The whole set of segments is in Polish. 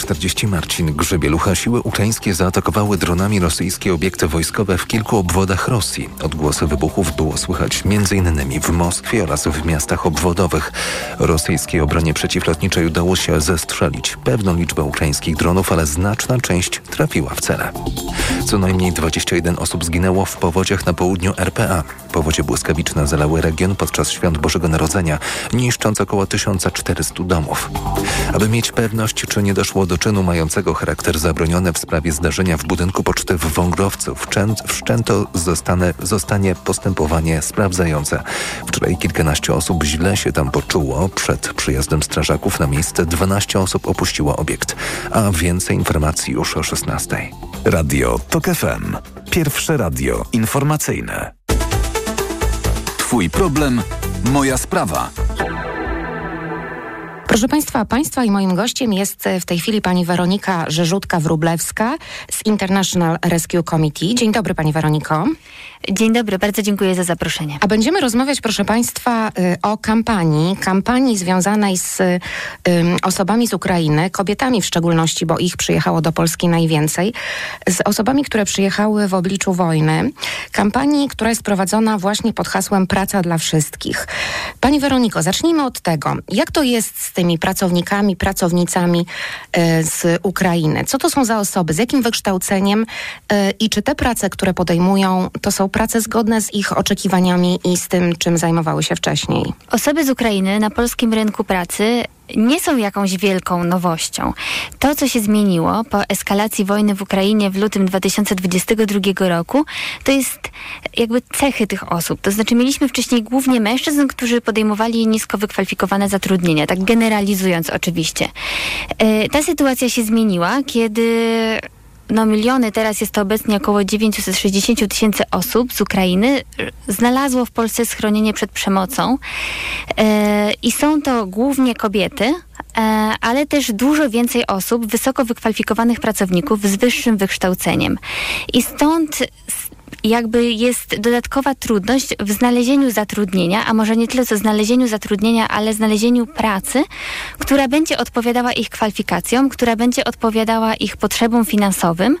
15.40 Marcin Grzebielucha. Siły ukraińskie zaatakowały dronami rosyjskie obiekty wojskowe w kilku obwodach Rosji. Odgłosy wybuchów było słychać m.in. w Moskwie oraz w miastach obwodowych. Rosyjskiej obronie przeciwlotniczej udało się zestrzelić pewną liczbę ukraińskich dronów, ale znaczna część trafiła w cele. Co najmniej 21 osób zginęło w powodziach na południu RPA. Powodzie błyskawiczne zalały region podczas świąt Bożego Narodzenia, niszcząc około 1400 domów. Aby mieć pewność, czy nie doszło do czynu mającego charakter zabroniony w sprawie zdarzenia w budynku poczty w Wągrowcu, wszczęto zostanie, zostanie postępowanie sprawdzające. Wczoraj kilkanaście osób źle się tam poczuło. Przed przyjazdem strażaków na miejsce 12 osób opuściło obiekt. A więcej informacji już o 16. Radio TOK FM. Pierwsze radio informacyjne. Twój problem, moja sprawa. Proszę Państwa, Państwa i moim gościem jest w tej chwili pani Weronika Rzeżutka-Wrublewska z International Rescue Committee. Dzień dobry Pani Weroniko. Dzień dobry, bardzo dziękuję za zaproszenie. A będziemy rozmawiać, proszę Państwa, y, o kampanii, kampanii związanej z osobami z Ukrainy, kobietami w szczególności, bo ich przyjechało do Polski najwięcej, z osobami, które przyjechały w obliczu wojny. Kampanii, która jest prowadzona właśnie pod hasłem Praca dla wszystkich. Pani Weroniko, zacznijmy od tego, jak to jest z tymi pracownikami, pracownicami y, z Ukrainy? Co to są za osoby, z jakim wykształceniem y, i czy te prace, które podejmują, to są prace zgodne z ich oczekiwaniami i z tym, czym zajmowały się wcześniej. Osoby z Ukrainy na polskim rynku pracy nie są jakąś wielką nowością. To, co się zmieniło po eskalacji wojny w Ukrainie w lutym 2022 roku, to jest jakby cechy tych osób. To znaczy mieliśmy wcześniej głównie mężczyzn, którzy podejmowali nisko wykwalifikowane zatrudnienia, tak generalizując oczywiście. E, ta sytuacja się zmieniła, kiedy no, miliony, teraz jest to obecnie około 960 tysięcy osób z Ukrainy, znalazło w Polsce schronienie przed przemocą. E, I są to głównie kobiety, e, ale też dużo więcej osób, wysoko wykwalifikowanych pracowników z wyższym wykształceniem. I stąd jakby jest dodatkowa trudność w znalezieniu zatrudnienia, a może nie tyle co znalezieniu zatrudnienia, ale znalezieniu pracy, która będzie odpowiadała ich kwalifikacjom, która będzie odpowiadała ich potrzebom finansowym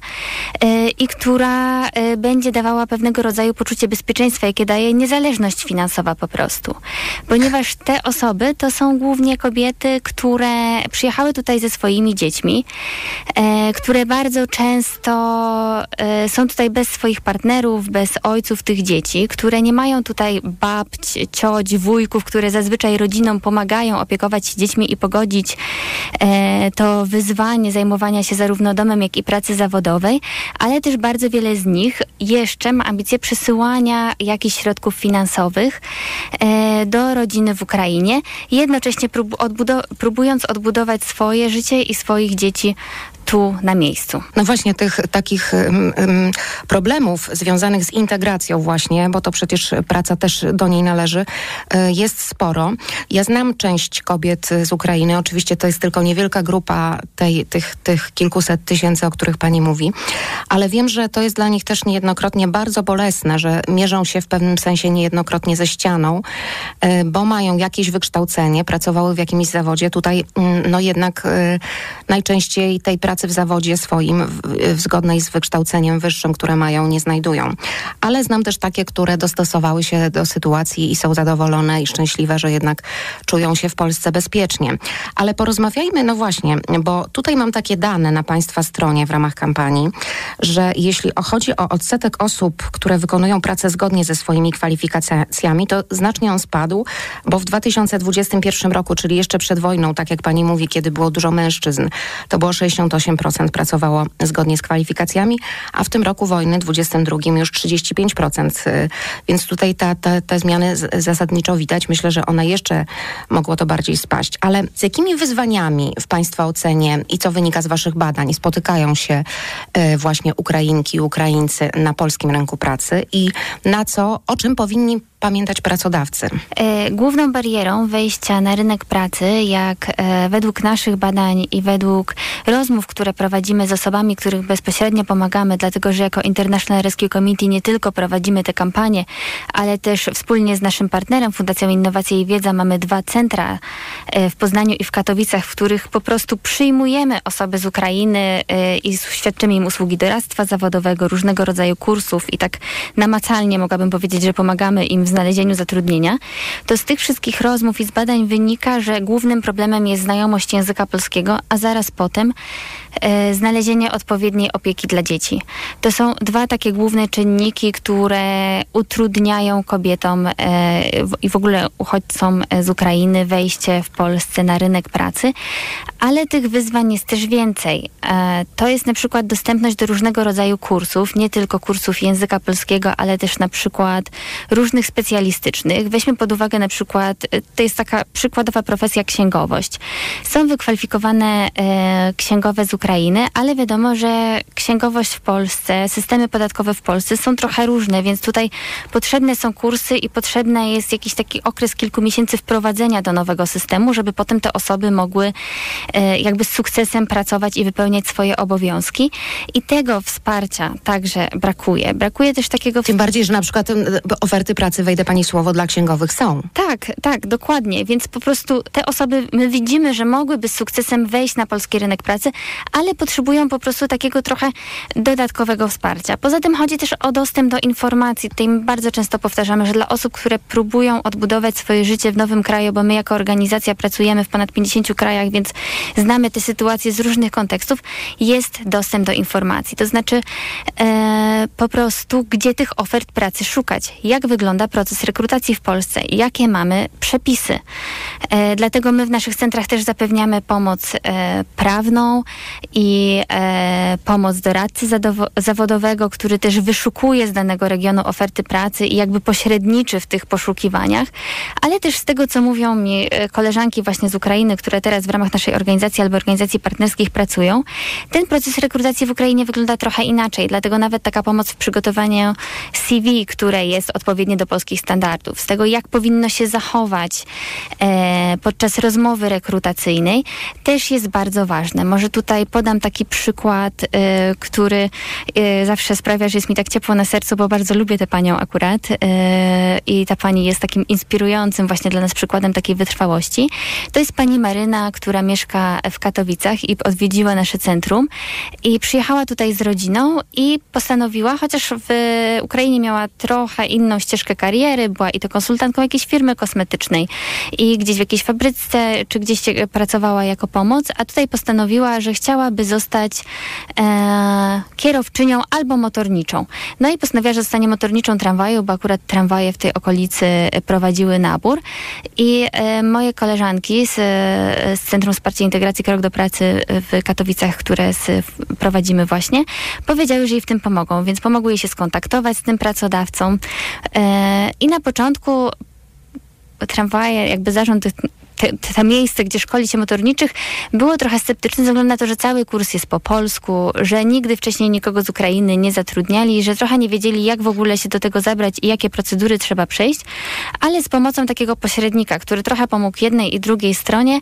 yy, i która yy, będzie dawała pewnego rodzaju poczucie bezpieczeństwa, jakie daje niezależność finansowa po prostu. Ponieważ te osoby to są głównie kobiety, które przyjechały tutaj ze swoimi dziećmi, yy, które bardzo często są tutaj bez swoich partnerów, bez ojców tych dzieci, które nie mają tutaj babć, cioć, wujków, które zazwyczaj rodzinom pomagają opiekować się dziećmi i pogodzić e, to wyzwanie zajmowania się zarówno domem, jak i pracy zawodowej, ale też bardzo wiele z nich jeszcze ma ambicje przesyłania jakichś środków finansowych e, do rodziny w Ukrainie, jednocześnie prób próbując odbudować swoje życie i swoich dzieci tu na miejscu. No właśnie tych takich um, problemów związanych z integracją właśnie, bo to przecież praca też do niej należy, y, jest sporo. Ja znam część kobiet z Ukrainy, oczywiście to jest tylko niewielka grupa tej, tych, tych kilkuset tysięcy, o których pani mówi, ale wiem, że to jest dla nich też niejednokrotnie bardzo bolesne, że mierzą się w pewnym sensie niejednokrotnie ze ścianą, y, bo mają jakieś wykształcenie, pracowały w jakimś zawodzie. Tutaj mm, no jednak y, najczęściej tej pracy pracy w zawodzie swoim, w, w zgodnej z wykształceniem wyższym, które mają, nie znajdują. Ale znam też takie, które dostosowały się do sytuacji i są zadowolone i szczęśliwe, że jednak czują się w Polsce bezpiecznie. Ale porozmawiajmy, no właśnie, bo tutaj mam takie dane na Państwa stronie w ramach kampanii, że jeśli chodzi o odsetek osób, które wykonują pracę zgodnie ze swoimi kwalifikacjami, to znacznie on spadł, bo w 2021 roku, czyli jeszcze przed wojną, tak jak pani mówi, kiedy było dużo mężczyzn, to było 68 8% pracowało zgodnie z kwalifikacjami, a w tym roku wojny, 22 już 35%. Y, więc tutaj ta, ta, te zmiany zasadniczo widać. Myślę, że one jeszcze mogło to bardziej spaść. Ale z jakimi wyzwaniami w Państwa ocenie i co wynika z Waszych badań spotykają się y, właśnie Ukrainki, Ukraińcy na polskim rynku pracy i na co, o czym powinni pamiętać pracodawcy? E, główną barierą wejścia na rynek pracy, jak e, według naszych badań i według rozmów, które prowadzimy z osobami, których bezpośrednio pomagamy, dlatego że jako International Rescue Committee nie tylko prowadzimy te kampanie, ale też wspólnie z naszym partnerem Fundacją Innowacje i Wiedza mamy dwa centra e, w Poznaniu i w Katowicach, w których po prostu przyjmujemy osoby z Ukrainy i świadczymy im usługi doradztwa zawodowego, różnego rodzaju kursów i tak namacalnie mogłabym powiedzieć, że pomagamy im w znalezieniu zatrudnienia, to z tych wszystkich rozmów i z badań wynika, że głównym problemem jest znajomość języka polskiego, a zaraz potem e, znalezienie odpowiedniej opieki dla dzieci. To są dwa takie główne czynniki, które utrudniają kobietom e, i w ogóle uchodźcom z Ukrainy wejście w Polsce na rynek pracy, ale tych wyzwań jest też więcej. E, to jest na przykład dostępność do różnego rodzaju kursów, nie tylko kursów języka polskiego, ale też na przykład różnych specjalistycznych. Weźmy pod uwagę na przykład, to jest taka przykładowa profesja księgowość. Są wykwalifikowane księgowe z Ukrainy, ale wiadomo, że księgowość w Polsce, systemy podatkowe w Polsce są trochę różne, więc tutaj potrzebne są kursy i potrzebny jest jakiś taki okres kilku miesięcy wprowadzenia do nowego systemu, żeby potem te osoby mogły e, jakby z sukcesem pracować i wypełniać swoje obowiązki. I tego wsparcia także brakuje. Brakuje też takiego... Tym bardziej, że na przykład oferty pracy, wejdę pani słowo, dla księgowych są. Tak, tak, dokładnie. Więc po prostu te osoby, my widzimy, że mogłyby z sukcesem wejść na polski rynek pracy, ale potrzebują po prostu takiego trochę dodatkowego wsparcia. Poza tym chodzi też o dostęp do informacji. Tutaj bardzo często powtarzamy, że dla osób, które próbują odbudować swoje życie w nowym kraju, bo my jako organizacja pracujemy w ponad 50 krajach, więc znamy te sytuacje z różnych kontekstów, jest dostęp do informacji. To znaczy e, po prostu, gdzie tych ofert pracy szukać, jak wygląda proces rekrutacji w Polsce, jakie mamy przepisy. E, dlatego my w naszych centrach też zapewniamy pomoc e, prawną i e, pomoc doradcy zawodowego, który też wyszukuje z danego regionu oferty pracy i jakby pośredniczy w tych poszukiwaniach, ale też z tego, co mówią mi e, koleżanki właśnie z Ukrainy, które teraz w ramach naszej organizacji albo organizacji partnerskich pracują, ten proces rekrutacji w Ukrainie wygląda trochę inaczej, dlatego nawet taka pomoc w przygotowaniu CV, które jest odpowiednie do polskich standardów, z tego jak powinno się zachować e, podczas rozmowy rekrutacyjnej, też jest bardzo ważne. Może tutaj podam taki przykład, e, który e, zawsze sprawia, że jest mi tak ciepło na sercu, bo bardzo lubię tę panią akurat e, i ta pani jest takim inspirującym właśnie dla nas przykładem takiej wytrwałości. To jest pani Maryna, która mieszka w Katowicach i odwiedziła nasze centrum i przyjechała tutaj z rodziną i postanowiła, chociaż w Ukrainie miała trochę inną ścieżkę kariery, była i to konsultantką jakiejś firmy kosmetycznej i gdzieś w jakiejś fabryce, czy gdzieś pracowała jako pomoc, a tutaj postanowiła, że chciałaby zostać e, kierowczynią albo motorniczą. No i postanowiła, że zostanie motorniczą tramwaju, bo akurat tramwaje w tej okolicy prowadziły nabór i e, moje koleżanki z, z Centrum Wsparcia Integracji Krok do Pracy w Katowicach, które z, prowadzimy właśnie, powiedziały, że jej w tym pomogą, więc pomogły jej się skontaktować z tym pracodawcą e, i na początku tramwaje, jakby zarząd te, te miejsce, gdzie szkoli się motorniczych, było trochę sceptyczne ze względu na to, że cały kurs jest po polsku, że nigdy wcześniej nikogo z Ukrainy nie zatrudniali, że trochę nie wiedzieli, jak w ogóle się do tego zabrać i jakie procedury trzeba przejść, ale z pomocą takiego pośrednika, który trochę pomógł jednej i drugiej stronie,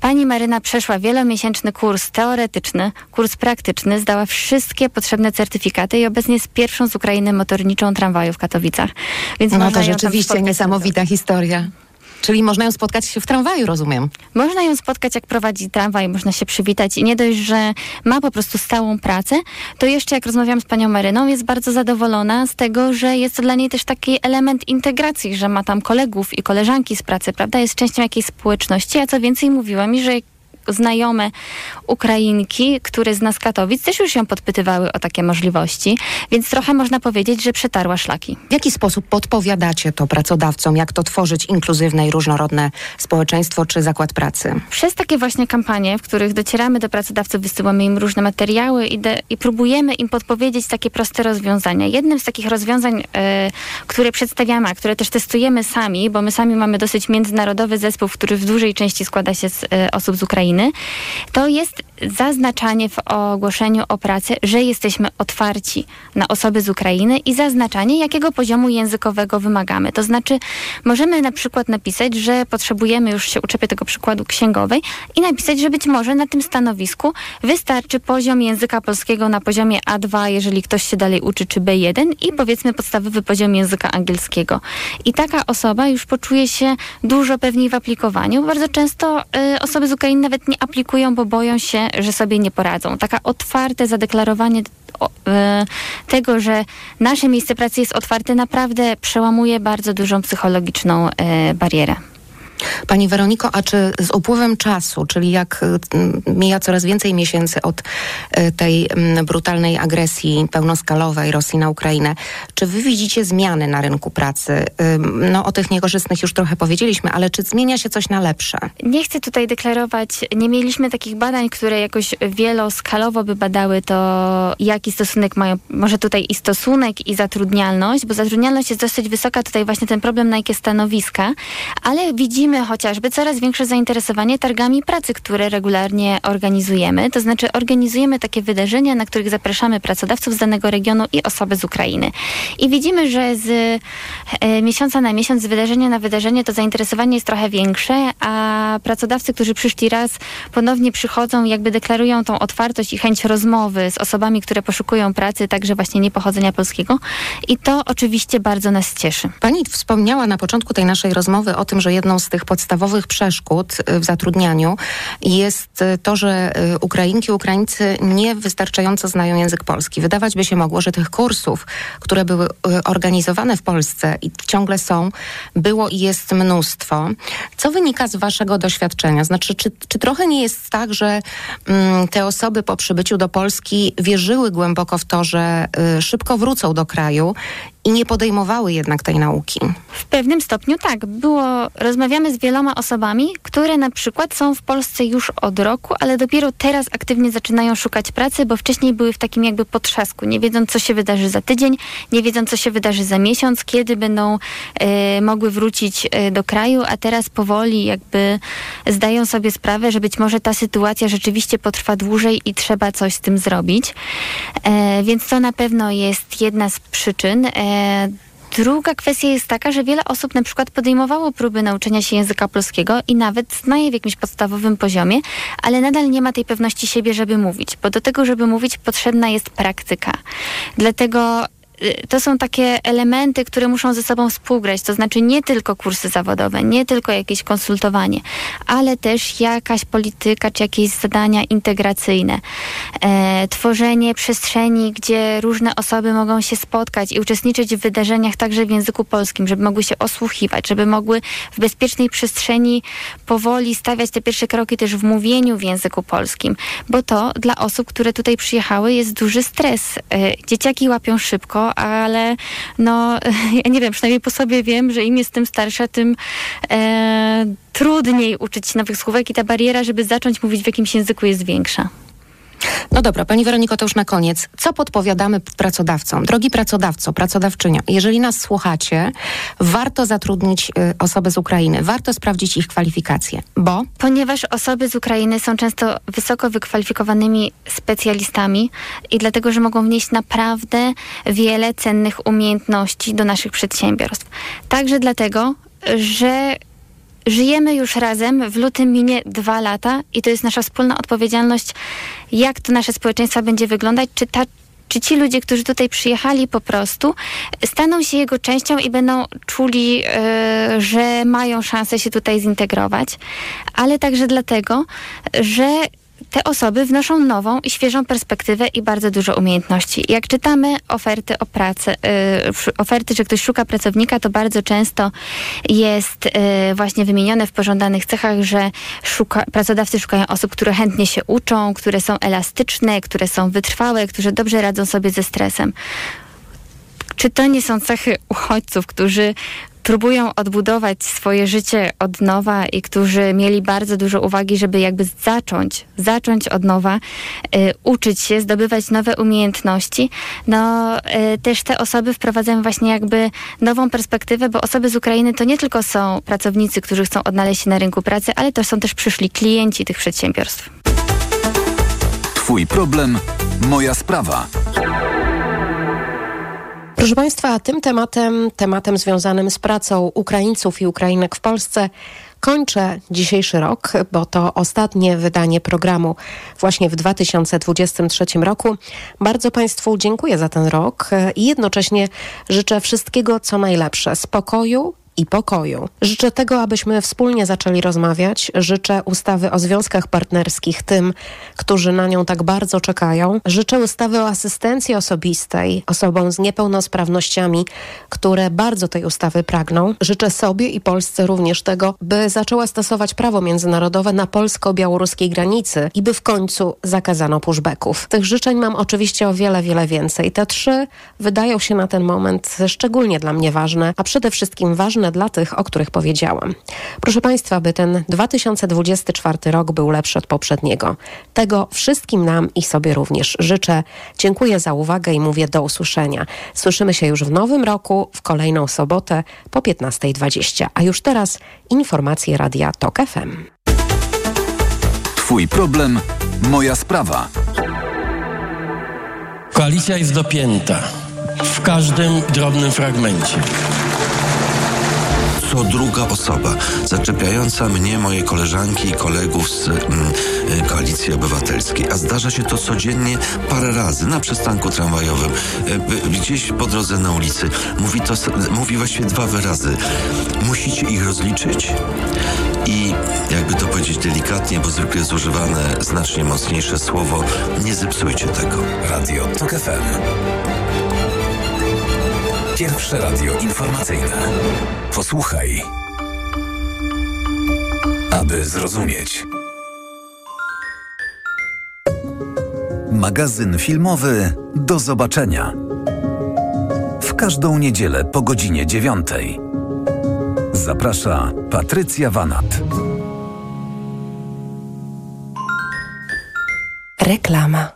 pani Maryna przeszła wielomiesięczny kurs teoretyczny, kurs praktyczny, zdała wszystkie potrzebne certyfikaty i obecnie jest pierwszą z Ukrainy motorniczą tramwaju w Katowicach. Więc no to rzeczywiście niesamowita historia. Czyli można ją spotkać w tramwaju, rozumiem. Można ją spotkać, jak prowadzi tramwaj, można się przywitać i nie dość, że ma po prostu stałą pracę, to jeszcze jak rozmawiam z panią Maryną, jest bardzo zadowolona z tego, że jest to dla niej też taki element integracji, że ma tam kolegów i koleżanki z pracy, prawda? Jest częścią jakiejś społeczności, a co więcej mówiła mi, że znajome Ukrainki, które z nas Katowic też już ją podpytywały o takie możliwości, więc trochę można powiedzieć, że przetarła szlaki. W jaki sposób podpowiadacie to pracodawcom, jak to tworzyć inkluzywne i różnorodne społeczeństwo czy zakład pracy? Przez takie właśnie kampanie, w których docieramy do pracodawców, wysyłamy im różne materiały i, de, i próbujemy im podpowiedzieć takie proste rozwiązania. Jednym z takich rozwiązań, e, które przedstawiamy, a które też testujemy sami, bo my sami mamy dosyć międzynarodowy zespół, który w dużej części składa się z e, osób z Ukrainy, To jest zaznaczanie w ogłoszeniu o pracę, że jesteśmy otwarci na osoby z Ukrainy i zaznaczanie, jakiego poziomu językowego wymagamy. To znaczy, możemy na przykład napisać, że potrzebujemy, już się uczepię tego przykładu księgowej, i napisać, że być może na tym stanowisku wystarczy poziom języka polskiego na poziomie A2, jeżeli ktoś się dalej uczy, czy B1 i powiedzmy podstawowy poziom języka angielskiego. I taka osoba już poczuje się dużo pewniej w aplikowaniu. Bardzo często y, osoby z Ukrainy nawet nie aplikują, bo boją się, że sobie nie poradzą. Taka otwarte zadeklarowanie y, tego, że nasze miejsce pracy jest otwarte, naprawdę przełamuje bardzo dużą psychologiczną y, barierę. Pani Weroniko, a czy z upływem czasu, czyli jak y, mija coraz więcej miesięcy od y, tej brutalnej agresji pełnoskalowej Rosji na Ukrainę, czy wy widzicie zmiany na rynku pracy? No o tych niekorzystnych już trochę powiedzieliśmy, ale czy zmienia się coś na lepsze? Nie chcę tutaj deklarować, nie mieliśmy takich badań, które jakoś wieloskalowo by badały to, jaki stosunek mają, może tutaj i stosunek i zatrudnialność, bo zatrudnialność jest dosyć wysoka, tutaj właśnie ten problem na jakie stanowiska, ale widzimy widzimy chociażby coraz większe zainteresowanie targami pracy, które regularnie organizujemy. To znaczy organizujemy takie wydarzenia, na których zapraszamy pracodawców z danego regionu i osoby z Ukrainy. I widzimy, że z e, miesiąca na miesiąc, z wydarzenia na wydarzenie to zainteresowanie jest trochę większe, a pracodawcy, którzy przyszli raz, ponownie przychodzą, jakby deklarują tą otwartość i chęć rozmowy z osobami, które poszukują pracy, także właśnie niepochodzenia polskiego. I to oczywiście bardzo nas cieszy. Pani wspomniała na początku tej naszej rozmowy o tym, że jedną z tych podstawowych przeszkód y, w zatrudnianiu jest y, to, że y, Ukrainki, Ukraińcy niewystarczająco znają język polski. Wydawać by się mogło, że tych kursów, które były organizowane w Polsce i ciągle są, było i jest mnóstwo. Co wynika z waszego doświadczenia? Znaczy, czy, czy trochę nie jest tak, że mm, te osoby po przybyciu do Polski wierzyły głęboko w to, że y, szybko wrócą do kraju i nie podejmowały jednak tej nauki. W pewnym stopniu tak. Było, rozmawiamy z wieloma osobami, które na przykład są w Polsce już od roku, ale dopiero teraz aktywnie zaczynają szukać pracy, bo wcześniej były w takim jakby potrzasku, nie wiedząc co się wydarzy za tydzień, nie wiedząc co się wydarzy za miesiąc, kiedy będą e, mogły wrócić e, do kraju, a teraz powoli jakby zdają sobie sprawę, że być może ta sytuacja rzeczywiście potrwa dłużej i trzeba coś z tym zrobić. E, więc to na pewno jest jedna z przyczyn. E, Druga kwestia jest taka, że wiele osób na przykład podejmowało próby nauczenia się języka polskiego i nawet znaje w jakimś podstawowym poziomie, ale nadal nie ma tej pewności siebie, żeby mówić, bo do tego, żeby mówić, potrzebna jest praktyka. Dlatego to są takie elementy, które muszą ze sobą współgrać, to znaczy nie tylko kursy zawodowe, nie tylko jakieś konsultowanie, ale też jakaś polityka czy jakieś zadania integracyjne. E, tworzenie przestrzeni, gdzie różne osoby mogą się spotkać i uczestniczyć w wydarzeniach także w języku polskim, żeby mogły się osłuchiwać, żeby mogły w bezpiecznej przestrzeni powoli stawiać te pierwsze kroki też w mówieniu w języku polskim, bo to dla osób, które tutaj przyjechały jest duży stres. E, dzieciaki łapią szybko, ale no, ja nie wiem, przynajmniej po sobie wiem, że im jestem starsza, tym e, trudniej uczyć się nowych słówek i ta bariera, żeby zacząć mówić w jakimś języku jest większa. No dobra, Pani Weroniko, to już na koniec. Co podpowiadamy pracodawcom? Drogi pracodawco, pracodawczynia, jeżeli nas słuchacie, warto zatrudnić y, osoby z Ukrainy, warto sprawdzić ich kwalifikacje, bo... Ponieważ osoby z Ukrainy są często wysoko wykwalifikowanymi specjalistami i dlatego, że mogą wnieść naprawdę wiele cennych umiejętności do naszych przedsiębiorstw. Także dlatego, że Żyjemy już razem, w lutym minie dwa lata i to jest nasza wspólna odpowiedzialność, jak to nasze społeczeństwo będzie wyglądać, czy ta czy ci ludzie, którzy tutaj przyjechali po prostu, staną się jego częścią i będą czuli, yy, że mają szansę się tutaj zintegrować, ale także dlatego, że te osoby wnoszą nową i świeżą perspektywę i bardzo dużo umiejętności. Jak czytamy oferty o pracę, y, oferty, że ktoś szuka pracownika, to bardzo często jest y, właśnie wymienione w pożądanych cechach, że szuka, pracodawcy szukają osób, które chętnie się uczą, które są elastyczne, które są wytrwałe, które dobrze radzą sobie ze stresem. Czy to nie są cechy uchodźców, którzy próbują odbudować swoje życie od nowa i którzy mieli bardzo dużo uwagi, żeby jakby zacząć, zacząć od nowa, y, uczyć się, zdobywać nowe umiejętności, no y, też te osoby wprowadzają właśnie jakby nową perspektywę, bo osoby z Ukrainy to nie tylko są pracownicy, którzy chcą odnaleźć się na rynku pracy, ale to są też przyszli klienci tych przedsiębiorstw. Twój problem, moja sprawa. Proszę Państwa, tym tematem, tematem związanym z pracą Ukraińców i Ukrainek w Polsce kończę dzisiejszy rok, bo to ostatnie wydanie programu właśnie w 2023 roku. Bardzo Państwu dziękuję za ten rok i jednocześnie życzę wszystkiego co najlepsze, spokoju, i pokoju. Życzę tego, abyśmy wspólnie zaczęli rozmawiać. Życzę ustawy o związkach partnerskich tym, którzy na nią tak bardzo czekają. Życzę ustawy o asystencji osobistej osobom z niepełnosprawnościami, które bardzo tej ustawy pragną. Życzę sobie i Polsce również tego, by zaczęła stosować prawo międzynarodowe na polsko-białoruskiej granicy i by w końcu zakazano pushbacków. Tych życzeń mam oczywiście o wiele, wiele więcej. Te trzy wydają się na ten moment szczególnie dla mnie ważne, a przede wszystkim ważne dla tych, o których powiedziałam. Proszę Państwa, by ten 2024 rok był lepszy od poprzedniego. Tego wszystkim nam i sobie również życzę. Dziękuję za uwagę i mówię do usłyszenia. Słyszymy się już w nowym roku, w kolejną sobotę po 15.20. A już teraz informacje Radia TOK FM. Twój problem, moja sprawa. Koalicja jest dopięta w każdym drobnym fragmencie co druga osoba zaczepiająca mnie, moje koleżanki i kolegów z mm, y, Koalicji Obywatelskiej. A zdarza się to codziennie parę razy na przystanku tramwajowym, y, gdzieś po drodze na ulicy. Mówi to, mówi właściwie dwa wyrazy. Musicie ich rozliczyć i jakby to powiedzieć delikatnie, bo zwykle jest używane znacznie mocniejsze słowo, nie zepsujcie tego. Radio TOK FM. Pierwsze radio informacyjne. Posłuchaj, aby zrozumieć. Magazyn filmowy Do zobaczenia. W każdą niedzielę po godzinie dziewiątej. Zaprasza Patrycja Wanat. Reklama.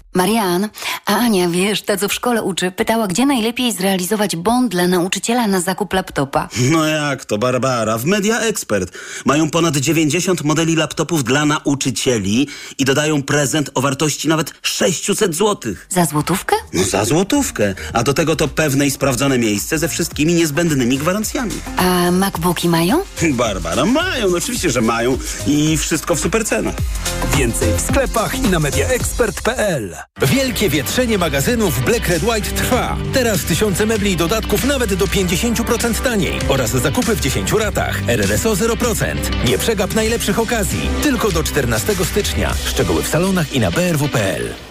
Marian, a Ania, wiesz, ta co w szkole uczy, pytała, gdzie najlepiej zrealizować bond dla nauczyciela na zakup laptopa. No jak to, Barbara? W Media Expert mają ponad 90 modeli laptopów dla nauczycieli i dodają prezent o wartości nawet 600 zł. Za złotówkę? No za złotówkę. A do tego to pewne i sprawdzone miejsce ze wszystkimi niezbędnymi gwarancjami. A MacBooki mają? Barbara, mają, no oczywiście, że mają i wszystko w supercenach. Więcej w sklepach i na mediaexpert.pl Wielkie wietrzenie magazynów Black Red White trwa. Teraz tysiące mebli i dodatków nawet do 50% taniej oraz zakupy w 10 ratach. RRSO 0%. Nie przegap najlepszych okazji. Tylko do 14 stycznia. Szczegóły w salonach i na brw.pl.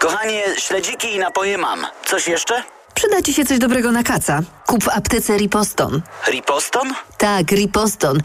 Kochanie, śledziki i napoje mam. Coś jeszcze? Przyda ci się coś dobrego na kaca. Kup w aptece Riposton. Riposton? Tak, Riposton.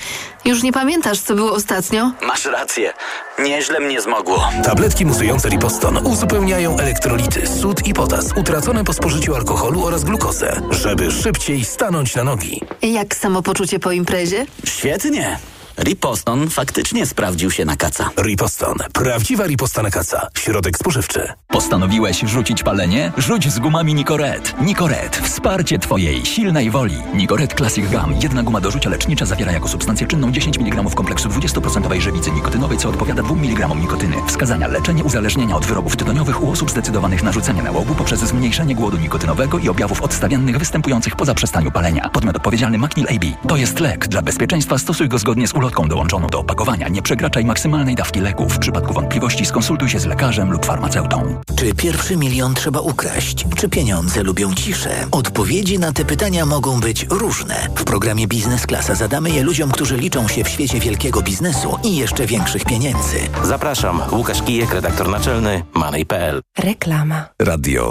Już nie pamiętasz, co było ostatnio? Masz rację. Nieźle mnie zmogło. Tabletki musujące Riposton uzupełniają elektrolity, sód i potas utracone po spożyciu alkoholu oraz glukozę, żeby szybciej stanąć na nogi. Jak samopoczucie po imprezie? Świetnie. Riposton faktycznie sprawdził się na kaca. Riposton. Prawdziwa riposta na kaca. Środek spożywczy. Postanowiłeś rzucić palenie? Rzuć z gumami Nicoret. Nicoret. Wsparcie Twojej silnej woli. Nicoret Classic Gum. Jedna guma do rzucia lecznicza zawiera jako substancję czynną 10 mg kompleksu 20% żywicy nikotynowej, co odpowiada 2 mg nikotyny. Wskazania leczenie uzależnienia od wyrobów tytoniowych u osób zdecydowanych na rzucenie nałogu poprzez zmniejszenie głodu nikotynowego i objawów odstawiennych występujących po zaprzestaniu palenia. Podmiot odpowiedzialny Macnil AB. To jest lek. Dla bezpieczeństwa stosuj go zgodnie z ulotką dołączoną do opakowania. Nie przekraczaj maksymalnej dawki leku. W przypadku wątpliwości skonsultuj się z lekarzem lub farmaceutą. Czy pierwszy milion trzeba ukraść? Czy pieniądze lubią ciszę? Odpowiedzi na te pytania mogą być różne. W programie Biznes Klasa zadamy je ludziom, którzy liczą się w świecie wielkiego biznesu i jeszcze większych pieniędzy. Zapraszam, Łukasz Kijek, redaktor naczelny Money.pl. Reklama. Radio